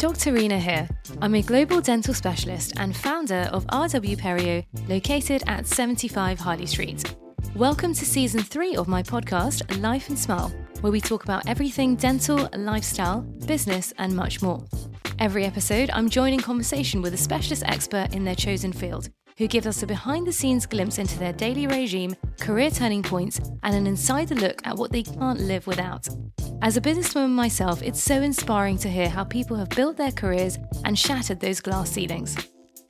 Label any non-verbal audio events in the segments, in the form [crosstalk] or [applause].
Dr. Reena here. I'm a global dental specialist and founder of RW Perio, located at 75 Harley Street. Welcome to season three of my podcast, Life and Smile, where we talk about everything dental, lifestyle, business, and much more. Every episode, I'm joining conversation with a specialist expert in their chosen field who gives us a behind the scenes glimpse into their daily regime, career turning points, and an insider look at what they can't live without. As a businesswoman myself, it's so inspiring to hear how people have built their careers and shattered those glass ceilings.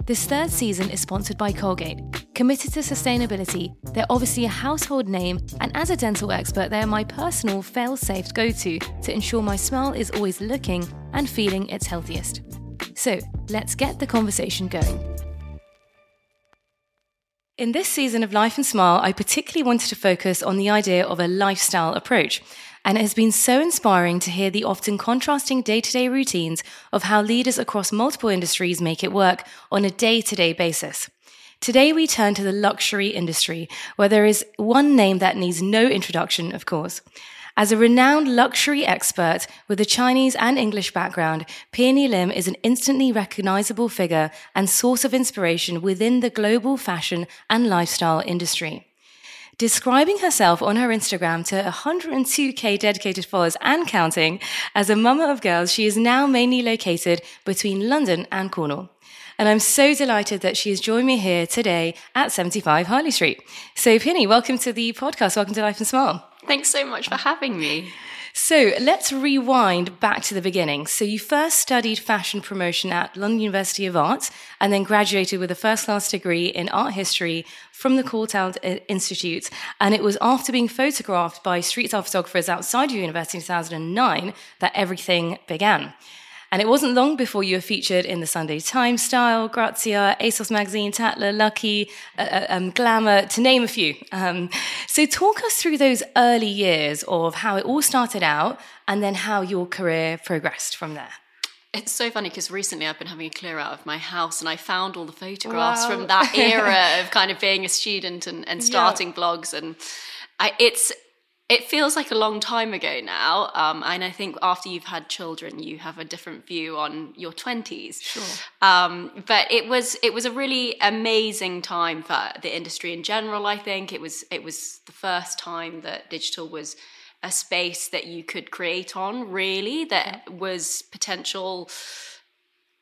This third season is sponsored by Colgate. Committed to sustainability, they're obviously a household name, and as a dental expert, they're my personal fail safe go to to ensure my smile is always looking and feeling its healthiest. So, let's get the conversation going. In this season of Life and Smile, I particularly wanted to focus on the idea of a lifestyle approach. And it has been so inspiring to hear the often contrasting day to day routines of how leaders across multiple industries make it work on a day to day basis. Today, we turn to the luxury industry, where there is one name that needs no introduction, of course. As a renowned luxury expert with a Chinese and English background, Peony Lim is an instantly recognizable figure and source of inspiration within the global fashion and lifestyle industry. Describing herself on her Instagram to 102k dedicated followers and counting, as a mama of girls, she is now mainly located between London and Cornwall. And I'm so delighted that she has joined me here today at 75 Harley Street. So, Peony, welcome to the podcast. Welcome to Life and Smile. Thanks so much for having me. So let's rewind back to the beginning. So you first studied fashion promotion at London University of Art and then graduated with a first class degree in art history from the Courtauld Institute. And it was after being photographed by street style photographers outside your university in 2009 that everything began. And it wasn't long before you were featured in the Sunday Times Style, Grazia, ASOS Magazine, Tatler, Lucky, uh, uh, um, Glamour, to name a few. Um, so talk us through those early years of how it all started out and then how your career progressed from there. It's so funny because recently I've been having a clear out of my house and I found all the photographs wow. from that [laughs] era of kind of being a student and, and starting yeah. blogs. And I, it's it feels like a long time ago now. Um, and I think after you've had children, you have a different view on your twenties. Sure. Um, but it was it was a really amazing time for the industry in general. I think it was it was the first time that digital was a space that you could create on. Really, that was potential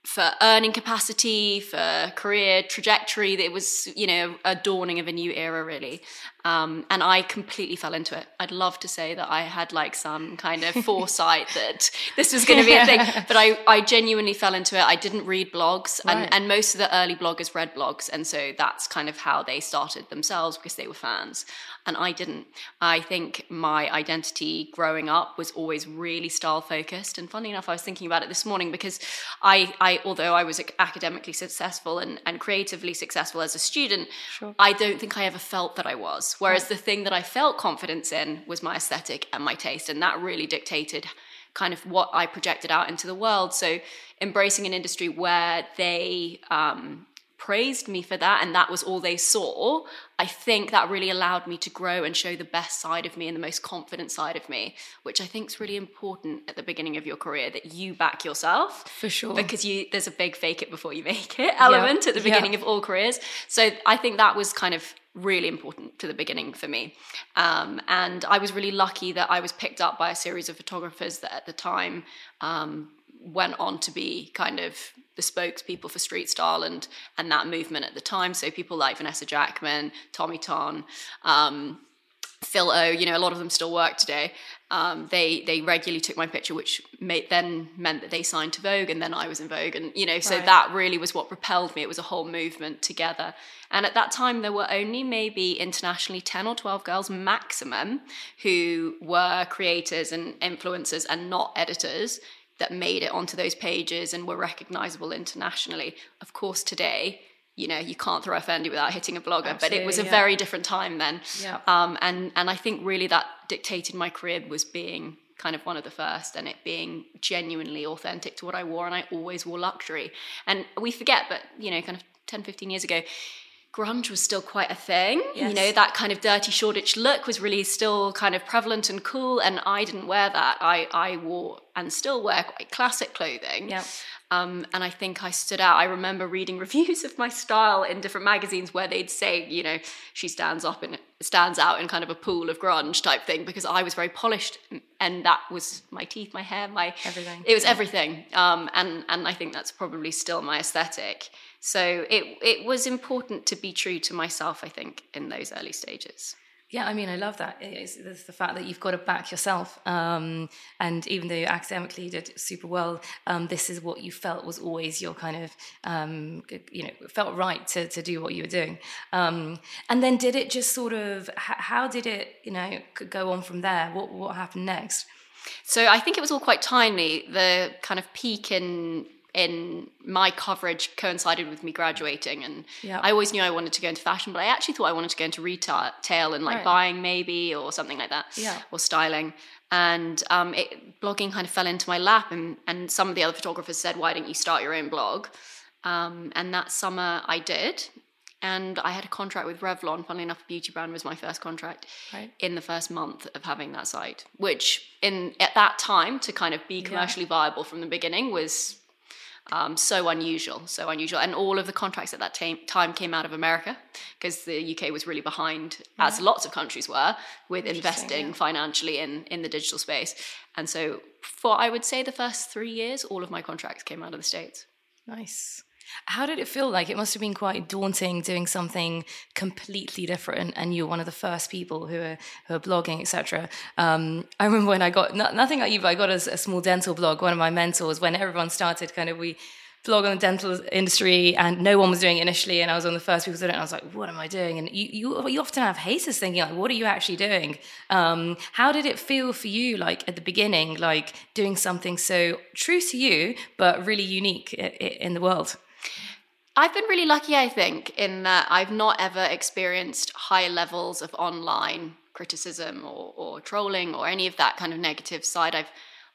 for earning capacity, for career trajectory. That it was, you know, a dawning of a new era, really. Um, and I completely fell into it. I'd love to say that I had like some kind of [laughs] foresight that this was going to be a thing, but I, I genuinely fell into it. I didn't read blogs, right. and, and most of the early bloggers read blogs. And so that's kind of how they started themselves because they were fans. And I didn't. I think my identity growing up was always really style focused. And funny enough, I was thinking about it this morning because I, I although I was academically successful and, and creatively successful as a student, sure. I don't think I ever felt that I was. Whereas right. the thing that I felt confidence in was my aesthetic and my taste. And that really dictated kind of what I projected out into the world. So embracing an industry where they um, praised me for that and that was all they saw, I think that really allowed me to grow and show the best side of me and the most confident side of me, which I think is really important at the beginning of your career that you back yourself. For sure. Because you there's a big fake it before you make it element yeah. at the beginning yeah. of all careers. So I think that was kind of really important to the beginning for me. Um, and I was really lucky that I was picked up by a series of photographers that at the time um, went on to be kind of the spokespeople for street style and and that movement at the time. So people like Vanessa Jackman, Tommy Ton, um, Phil O, you know, a lot of them still work today. Um, they they regularly took my picture, which made, then meant that they signed to Vogue, and then I was in Vogue, and you know, so right. that really was what propelled me. It was a whole movement together. And at that time, there were only maybe internationally ten or twelve girls maximum who were creators and influencers and not editors that made it onto those pages and were recognizable internationally. Of course, today you know you can't throw a Fendi without hitting a blogger Absolutely, but it was a yeah. very different time then yeah. um, and and I think really that dictated my career was being kind of one of the first and it being genuinely authentic to what I wore and I always wore luxury and we forget but you know kind of 10 15 years ago grunge was still quite a thing. Yes. You know, that kind of dirty Shoreditch look was really still kind of prevalent and cool. And I didn't wear that. I, I wore and still wear quite classic clothing. Yeah. Um, and I think I stood out. I remember reading [laughs] reviews of my style in different magazines where they'd say, you know, she stands up and stands out in kind of a pool of grunge type thing because I was very polished and that was my teeth, my hair, my everything. It was everything. Um, and and I think that's probably still my aesthetic. So it it was important to be true to myself. I think in those early stages. Yeah, I mean, I love that. It's, it's the fact that you've got to back yourself. Um, and even though you academically did super well, um, this is what you felt was always your kind of, um, you know, felt right to, to do what you were doing. Um, and then did it just sort of, how did it, you know, go on from there? What, what happened next? So I think it was all quite timely. The kind of peak in in my coverage coincided with me graduating and yep. I always knew I wanted to go into fashion but I actually thought I wanted to go into retail and like right. buying maybe or something like that yeah. or styling and um, it, blogging kind of fell into my lap and, and some of the other photographers said why don't you start your own blog um, and that summer I did and I had a contract with Revlon. Funnily enough, beauty brand was my first contract right. in the first month of having that site, which in at that time to kind of be commercially yeah. viable from the beginning was um, so unusual, so unusual. And all of the contracts at that t- time came out of America because the UK was really behind, yeah. as lots of countries were, with investing yeah. financially in, in the digital space. And so, for I would say the first three years, all of my contracts came out of the States. Nice. How did it feel like? It must have been quite daunting doing something completely different, and you're one of the first people who are who are blogging, etc. Um, I remember when I got nothing like you, but I got a, a, small dental blog. One of my mentors, when everyone started, kind of we blog on the dental industry, and no one was doing it initially, and I was of the first people to do it. And I was like, "What am I doing?" And you you, you often have haters thinking like, "What are you actually doing?" Um, how did it feel for you, like at the beginning, like doing something so true to you but really unique in the world? I've been really lucky, I think, in that I've not ever experienced high levels of online criticism or, or trolling or any of that kind of negative side. I've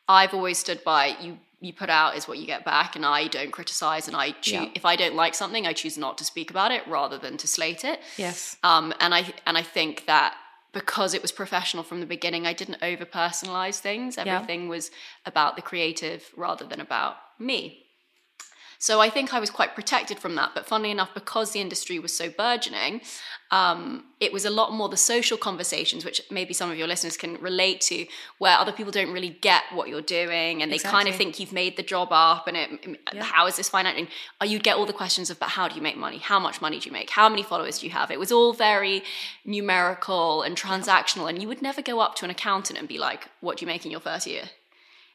I've always stood by you you put out is what you get back and I don't criticize and I choose yeah. if I don't like something I choose not to speak about it rather than to slate it. Yes. Um and I and I think that because it was professional from the beginning I didn't over personalize things. Everything yeah. was about the creative rather than about me. So I think I was quite protected from that. But funnily enough, because the industry was so burgeoning, um, it was a lot more the social conversations, which maybe some of your listeners can relate to, where other people don't really get what you're doing and they exactly. kind of think you've made the job up and it, yeah. how is this financing? Oh, you'd get all the questions of, but how do you make money? How much money do you make? How many followers do you have? It was all very numerical and transactional. And you would never go up to an accountant and be like, what do you make in your first year?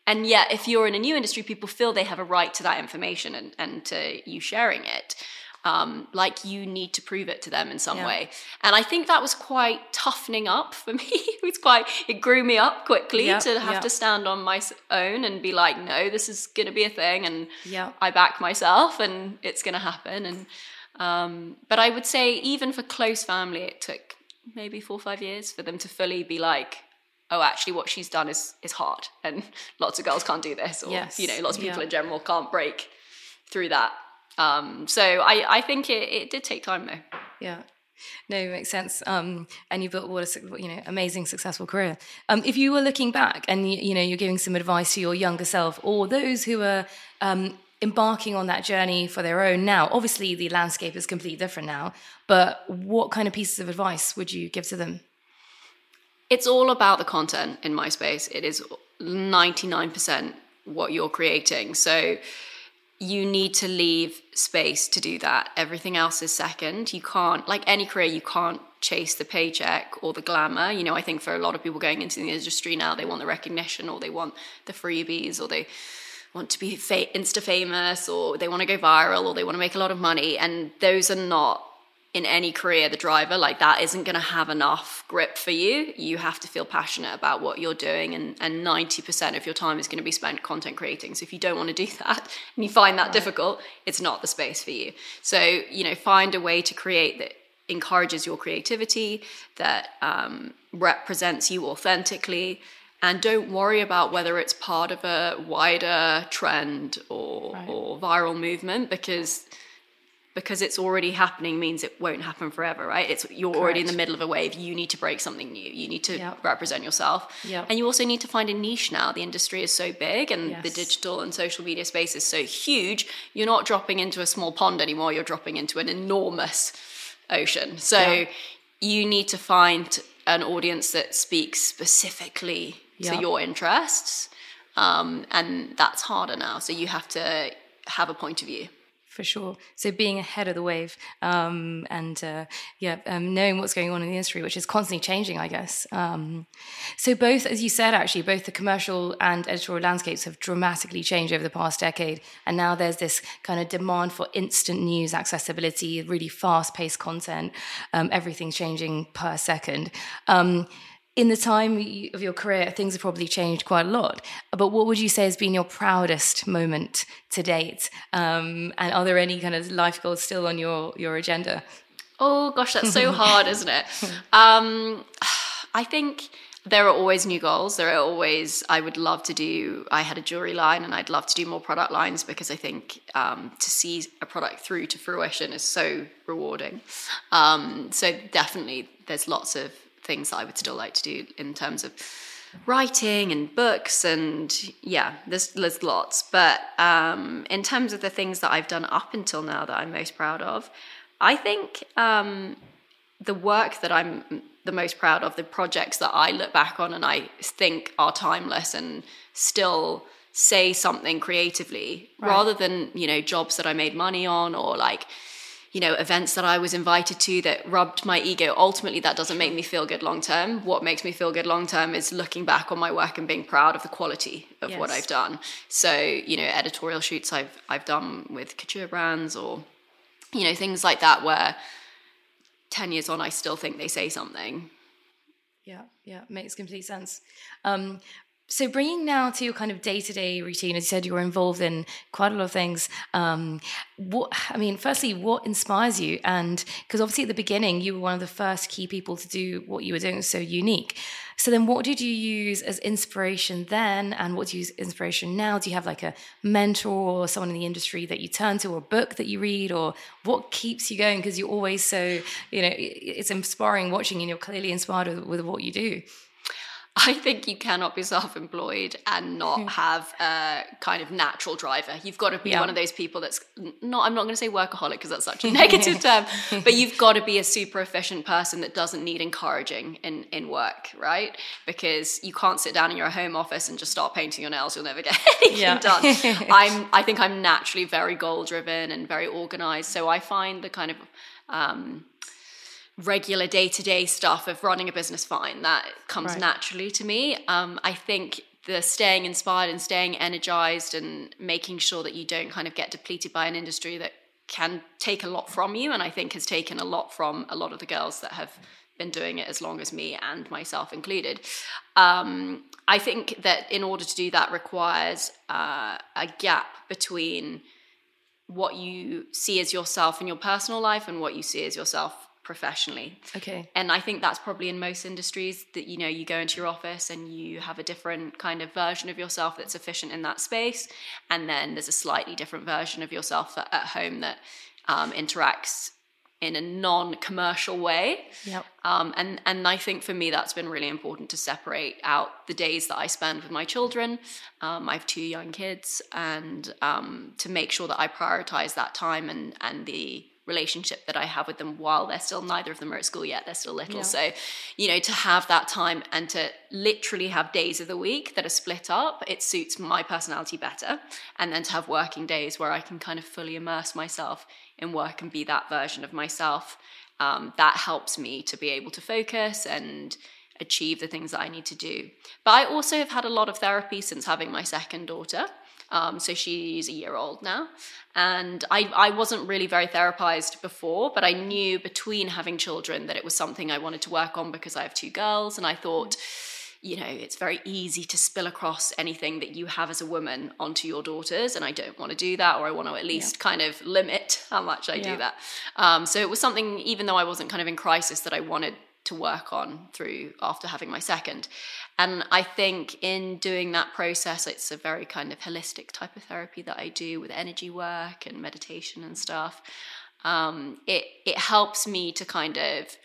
And yet, if you're in a new industry, people feel they have a right to that information and, and to you sharing it. Um, like you need to prove it to them in some yeah. way. And I think that was quite toughening up for [laughs] me. it was quite, it grew me up quickly yeah, to have yeah. to stand on my own and be like, no, this is going to be a thing. And I back myself and it's going to happen. And, um, but I would say even for close family, it took maybe four or five years for them to fully be like, oh actually what she's done is is hard and [laughs] lots of girls can't do this or yes. you know lots of people yeah. in general can't break through that um, so I, I think it, it did take time though yeah no, it makes sense. Um, and you built what a you know amazing, successful career. Um, if you were looking back and you, you, know you're giving some advice to your younger self or those who are um, embarking on that journey for their own now, obviously the landscape is completely different now. But what kind of pieces of advice would you give to them? It's all about the content in MySpace. It is 99% what you're creating. So you need to leave space to do that. Everything else is second. You can't, like any career, you can't chase the paycheck or the glamour. You know, I think for a lot of people going into the industry now, they want the recognition or they want the freebies or they want to be fa- insta famous or they want to go viral or they want to make a lot of money. And those are not in any career, the driver, like that isn't going to have enough grip for you. You have to feel passionate about what you're doing, and, and 90% of your time is going to be spent content creating. So if you don't want to do [laughs] that and you find that right. difficult, it's not the space for you. So, you know, find a way to create that encourages your creativity, that um, represents you authentically. And don't worry about whether it's part of a wider trend or, right. or viral movement because because it's already happening means it won't happen forever, right? It's you're Correct. already in the middle of a wave. You need to break something new. You need to yep. represent yourself. Yep. And you also need to find a niche now. The industry is so big and yes. the digital and social media space is so huge. You're not dropping into a small pond anymore. You're dropping into an enormous ocean. So yep. you need to find an audience that speaks specifically to your interests. Um, and that's harder now. So you have to have a point of view for sure. So being ahead of the wave um, and uh, yeah, um, knowing what's going on in the industry, which is constantly changing, I guess. Um, so both, as you said, actually, both the commercial and editorial landscapes have dramatically changed over the past decade, and now there's this kind of demand for instant news accessibility, really fast-paced content. Um, everything's changing per second um, in the time of your career, things have probably changed quite a lot. But what would you say has been your proudest moment to date? Um, and are there any kind of life goals still on your your agenda? Oh gosh, that's so [laughs] hard, isn't it? Um, I think there are always new goals. There are always, I would love to do, I had a jewelry line and I'd love to do more product lines because I think um, to see a product through to fruition is so rewarding. Um, so definitely there's lots of things that I would still like to do in terms of writing and books and yeah there's there's lots but um, in terms of the things that I've done up until now that I'm most proud of I think um, the work that I'm the most proud of the projects that I look back on and I think are timeless and still say something creatively right. rather than you know jobs that I made money on or like you know events that i was invited to that rubbed my ego. Ultimately that doesn't make me feel good long term. What makes me feel good long term is looking back on my work and being proud of the quality of yes. what i've done. So you know editorial shoots i've i've done with couture brands or you know things like that where 10 years on i still think they say something. Yeah yeah makes complete sense. Um, so bringing now to your kind of day-to-day routine as you said you were involved in quite a lot of things um, what i mean firstly what inspires you? And because obviously at the beginning you were one of the first key people to do what you were doing so unique. So then what did you use as inspiration then and what do you use inspiration now? Do you have like a mentor or someone in the industry that you turn to or a book that you read or what keeps you going? Because you're always so you know it's inspiring watching and you're clearly inspired with, with what you do I think you cannot be self-employed and not hmm. have a kind of natural driver. You've got to be yeah. one of those people that's not. I'm not going to say workaholic because that's such a [laughs] negative term, but you've got to be a super efficient person that doesn't need encouraging in in work, right? Because you can't sit down in your home office and just start painting your nails. You'll never get [laughs] anything yeah. done. [laughs] I'm. I think I'm naturally very goal-driven and very organized. So I find the kind of um, regular day to day stuff of running a business fine. That comes right. naturally to me. Um, I think the staying inspired and staying energized and making sure that you don't kind of get depleted by an industry that can take a lot from you. And I think has taken a lot from a lot of the girls that have been doing it as long as me and myself included. Um, I think that in order to do that requires uh, a gap between what you see as yourself in your personal life and what you see as yourself professionally. Okay. And I think that's probably in most industries that you know you go into your office and you have a different kind of version of yourself that's efficient in that space, and then there's a slightly different version of yourself at, at home that um, interacts in a non-commercial way. Yep. Um, and and I think for me that's been really important to separate out the days that I spend with my children. Um, I have two young kids, and um, to make sure that I prioritize that time and and the relationship that I have with them while they're still neither of them are at school yet. They're still little. Yeah. So, you know, to have that time and to literally have days of the week that are split up, it suits my personality better. And then to have working days where I can kind of fully immerse myself in work and be that version of myself. Um, that helps me to be able to focus and achieve the things that I need to do. But I also have had a lot of therapy since having my second daughter. Um, so she's a year old now. And I, I wasn't really very therapized before, but I knew between having children that it was something I wanted to work on because I have two girls. And I thought, you know, it's very easy to spill across anything that you have as a woman onto your daughters. And I don't want to do that, or I want to at least yeah. kind of limit how much I yeah. do that. Um, so it was something, even though I wasn't kind of in crisis, that I wanted to work on through after having my second. And I think in doing that process, it's a very kind of holistic type of therapy that I do with energy work and meditation and stuff. um, it it helps me to kind of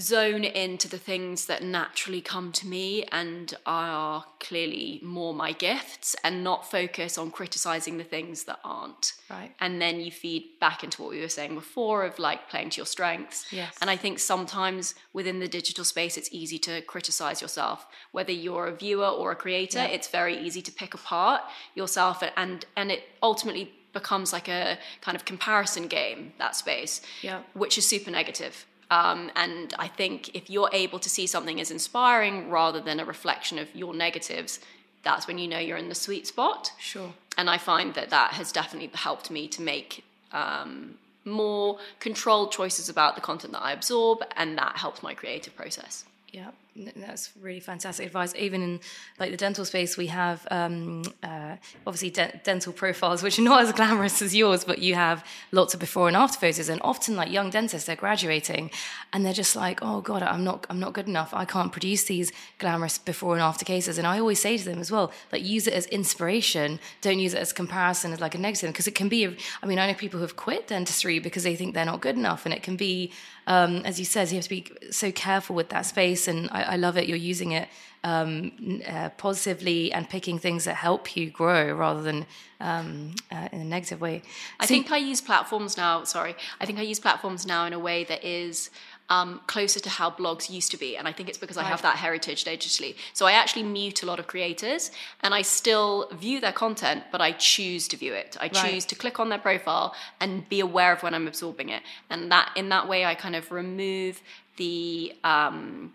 zone into the things that naturally come to me and are clearly more my gifts and not focus on criticizing the things that aren't. Right. And then you feed back into what we were saying before of like playing to your strengths. Yes. And I think sometimes within the digital space, it's easy to criticize yourself. Whether you're a viewer or a creator, Yeah. it's very easy to pick apart yourself and and it ultimately becomes like a kind of comparison game that space Yeah. which is super negative. Um, and I think if you're able to see something as inspiring rather than a reflection of your negatives, that's when you know you're in the sweet spot. Sure. And I find that that has definitely helped me to make um, more controlled choices about the content that I absorb, and that helps my creative process. Yeah, that's really fantastic advice. Even in like the dental space, we have um, uh, obviously de- dental profiles, which are not as glamorous as yours, but you have lots of before and after photos. And often, like young dentists, they're graduating, and they're just like, "Oh God, I'm not, I'm not good enough. I can't produce these glamorous before and after cases." And I always say to them as well, like, use it as inspiration. Don't use it as comparison as like a negative, because it can be. I mean, I know people who have quit dentistry because they think they're not good enough, and it can be um, as you said, you have to be so careful with that space. And I, I love it. You're using it um, uh, positively and picking things that help you grow rather than um, uh, in a negative way. I So- think I use platforms now. Sorry, I think I use platforms now in a way that is um, closer to how blogs used to be, and I think it's because I have that heritage digitally. So I actually mute a lot of creators, and I still view their content, but I choose to view it. I Right. choose to click on their profile and be aware of when I'm absorbing it, and that in that way I kind of remove the um,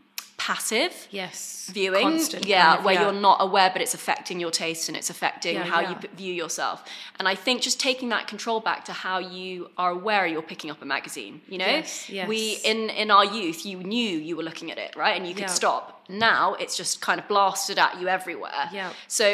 passive yes, viewing. constant yeah kind of- where you're not aware but it's affecting your taste and it's affecting Yeah, how yeah. you view yourself. And i think just taking that control back to how you are aware you're picking up a magazine you know? Yes, yes. we in in our youth you knew you were looking at it right? And you could Yeah. stop. Now it's just kind of blasted at you everywhere. Yeah. so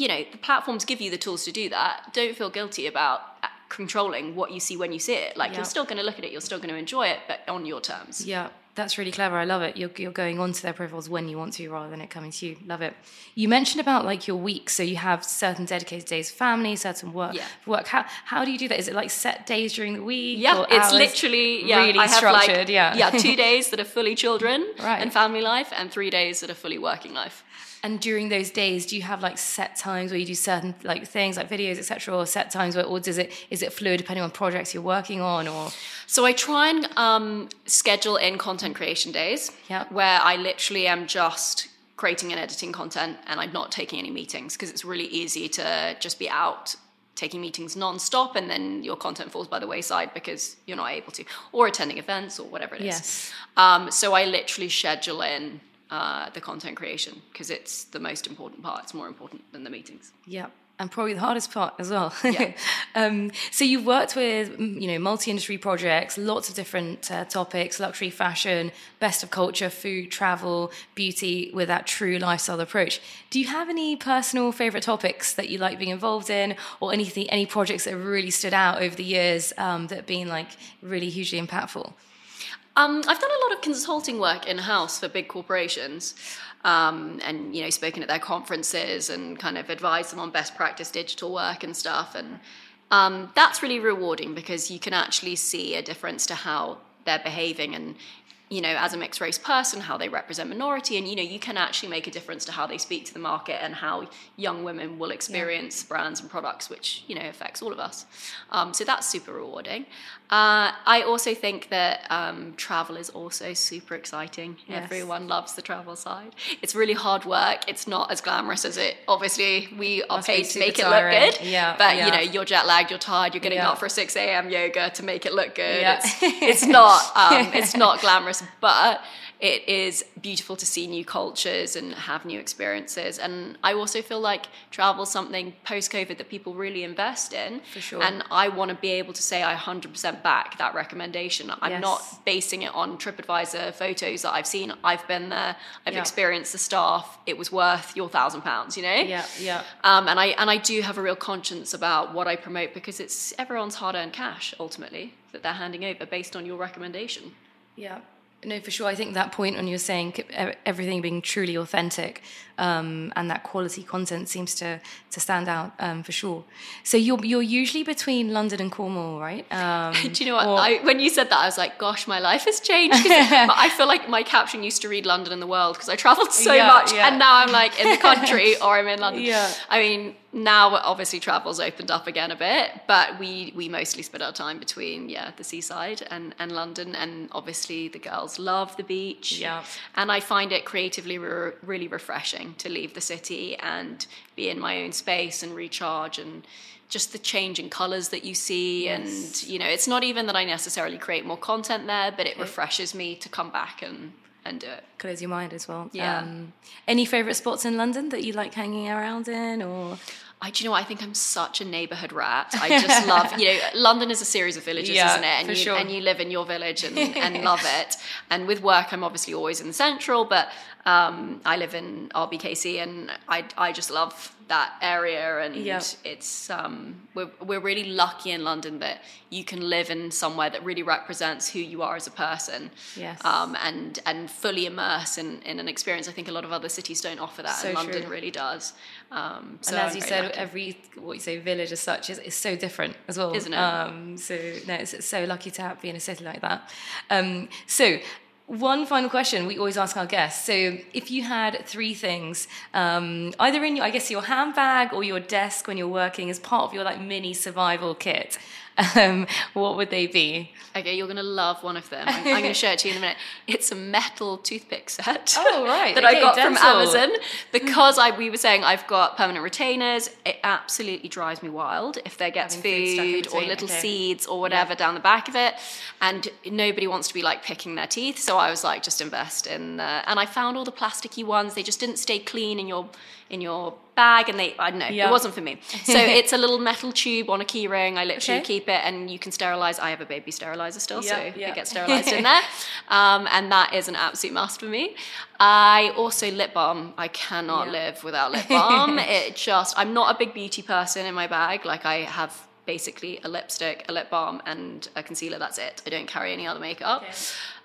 you know the platforms give you the tools to do that. Don't feel guilty about uh, controlling what you see when you see it. Like Yeah. you're still going to look at it you're still going to enjoy it but on your terms. Yeah, that's really clever. I love it. You're, you're going onto their profiles when you want to rather than it coming to you. Love it. You mentioned about like your week. So you have certain dedicated days family, certain work. Yeah. Work. How, how do you do that? Is it like set days during the week? Yeah, it's literally yeah. really I have structured. like yeah. yeah, two [laughs] days that are fully children Right. and family life, and three days that are fully working life. And during those days, do you have like set times where you do certain like things like videos, etc., or set times where, or does it is it fluid depending on projects you're working on, or So I try and um, schedule in content creation days Yeah. where I literally am just creating and editing content, and I'm not taking any meetings because it's really easy to just be out taking meetings non-stop and then your content falls by the wayside because you're not able to or attending events or whatever it is Yes. um, so i literally schedule in uh, the content creation because it's the most important part it's more important than the meetings yeah, and probably the hardest part as well. Yeah. [laughs] um, so you've worked with you know multi-industry projects, lots of different uh, topics: luxury, fashion, best of culture, food, travel, beauty, with that true lifestyle approach. Do you have any personal favorite topics that you like being involved in, or anything, any projects that have really stood out over the years um, that have been like really hugely impactful? Um, I've done a lot of consulting work in house for big corporations, um, and you know, spoken at their conferences and kind of advised them on best practice digital work and stuff. And um, that's really rewarding because you can actually see a difference to how they're behaving and you know as a mixed race person how they represent minority and you know you can actually make a difference to how they speak to the market and how young women will experience brands and products which you know affects all of us. Um, so that's super rewarding. Uh, i also think that um, travel is also super exciting. Yes. everyone loves the travel side. It's really hard work. It's not as glamorous as it obviously we are Must paid to make it look good. Yeah, but yeah. you know you're jet lagged you're tired you're getting Yeah. up for 6 a.m yoga to make it look good. Yeah. it's, it's not um, [laughs] it's not glamorous but it is beautiful to see new cultures and have new experiences and i also feel like travel is something post covid that people really invest in For sure. and i want to be able to say i 100% back that recommendation i'm Yes. not basing it on tripadvisor photos that i've seen i've been there i've Yeah. experienced the staff it was worth your thousand pounds you know Yeah, yeah. um, and I and I do have a real conscience about what I promote because it's everyone's hard-earned cash ultimately that they're handing over based on your recommendation. Yeah. No, for sure. I think that point when you're saying everything being truly authentic um, and that quality content seems to to stand out um, for sure. So you're you're usually between London and Cornwall, right? Um, [laughs] Do you know what? Or... I, when you said that, I was like, "Gosh, my life has changed." [laughs] I feel like my caption used to read London and the world because I travelled so yeah, much, yeah. and now I'm like in the country [laughs] or I'm in London. Yeah. I mean, now obviously travel's opened up again a bit, but we we mostly spend our time between yeah the seaside and and London, and obviously the girls love the beach. Yeah. And I find it creatively re- really refreshing to leave the city and be in my own space and recharge and just the change in colors that you see yes. and you know it's not even that I necessarily create more content there but it okay. refreshes me to come back and and do it clears your mind as well yeah um, any favorite spots in London that you like hanging around in or I, do you know, I think I'm such a neighborhood rat. I [laughs] just love, you know, London is a series of villages, yeah, isn't it? And you, sure. and you live in your village and, [laughs] and love it. And with work, I'm obviously always in the central, but um, I live in RBKC and I, I just love that area. And it's, um, we're, we're really lucky in London that you can live in somewhere that really represents who you are as a person. Yes. Um, and, and fully immerse in, in an experience. I think a lot of other cities don't offer that, so and London true. really does. Um, so and as I'm you said, lucky. every what you say village as such is, is so different as well, isn't it? Um, so no, it's, it's, so lucky to have, be in a city like that. Um, so one final question we always ask our guests. So, if you had three things, um, either in your, I guess your handbag or your desk when you're working as part of your like mini survival kit, [laughs] um, what would they be? Okay, you're going to love one of them. I'm, I'm going to show it to you in a minute. It's a metal toothpick set. Oh, right. [laughs] that okay, I got dental. from Amazon [laughs] because I we were saying I've got permanent retainers. It absolutely drives me wild if there gets food, food or little okay. seeds or whatever yeah. down the back of it, and nobody wants to be like picking their teeth. So I was like, just invest in. Uh, and I found all the plasticky ones. They just didn't stay clean in your in your bag and they I don't know yeah. it wasn't for me. So [laughs] it's a little metal tube on a key ring. I literally okay. keep it and you can sterilize I have a baby sterilizer still yeah, so yeah. it gets [laughs] sterilized in there. Um, and that is an absolute must for me. I also lip balm. I cannot live without lip balm. [laughs] It just I'm not a big beauty person in my bag. Like I have basically a lipstick, a lip balm, and a concealer. That's it. I don't carry any other makeup. Okay.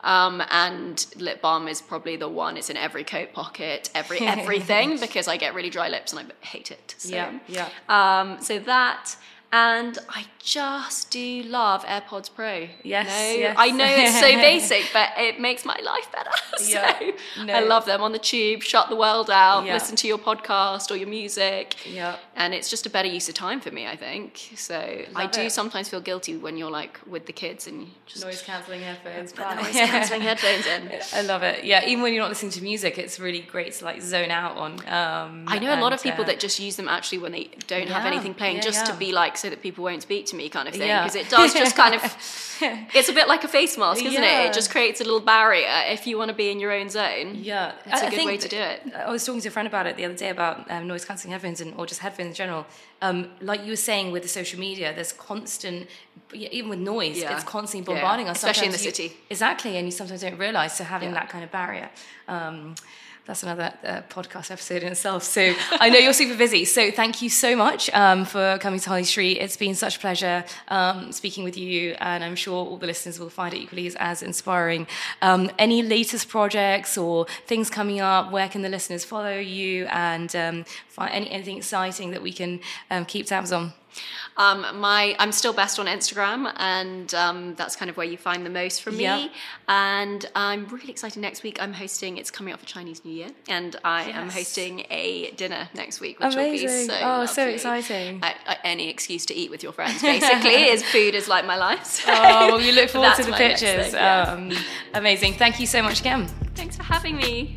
Um, and lip balm is probably the one. It's in every coat pocket, every [laughs] everything, because I get really dry lips and I hate it. So, yeah, yeah. Um, so that and I just do love AirPods Pro. Yes, yes. I know it's so [laughs] basic, but it makes my life better. [laughs] so yeah, no. I love them on the tube, shut the world out, yeah. listen to your podcast or your music. Yeah. And it's just a better use of time for me, I think. So love I do it. sometimes feel guilty when you're like with the kids and just noise cancelling headphones. [laughs] noise cancelling headphones in. I love it. Yeah, even when you're not listening to music, it's really great to like zone out on. Um, I know a lot of people uh, that just use them actually when they don't yeah, have anything playing, just to be like so that people won't speak to me kind of thing because yeah. it does just kind of [laughs] it's a bit like a face mask isn't yeah. it it just creates a little barrier if you want to be in your own zone. Yeah. It's a I good way to do it. I was talking to a friend about it the other day about um, noise cancelling headphones and or just headphones in general. Um, like you were saying with the social media there's constant even with noise yeah. it's constantly bombarding us. Especially in the you, city. Exactly and you sometimes don't realize so having that kind of barrier. Um, that's another uh, podcast episode in itself. So I know you're super busy. So thank you so much um, for coming to Harley Street. It's been such a pleasure um, speaking with you, and I'm sure all the listeners will find it equally as, as inspiring. Um, any latest projects or things coming up? Where can the listeners follow you and um, find any, anything exciting that we can um, keep tabs on? Um, my I'm still best on Instagram, and um, that's kind of where you find the most from me. Yep. And I'm really excited. Next week, I'm hosting. It's coming up for Chinese New Year, and I yes. am hosting a dinner next week, which Amazing. will be so oh, lovely. so exciting! I, I, any excuse to eat with your friends, basically, [laughs] is food is like my life. So oh, well, we look forward to the pictures. Thing, yeah. um, amazing! Thank you so much again. Thanks for having me.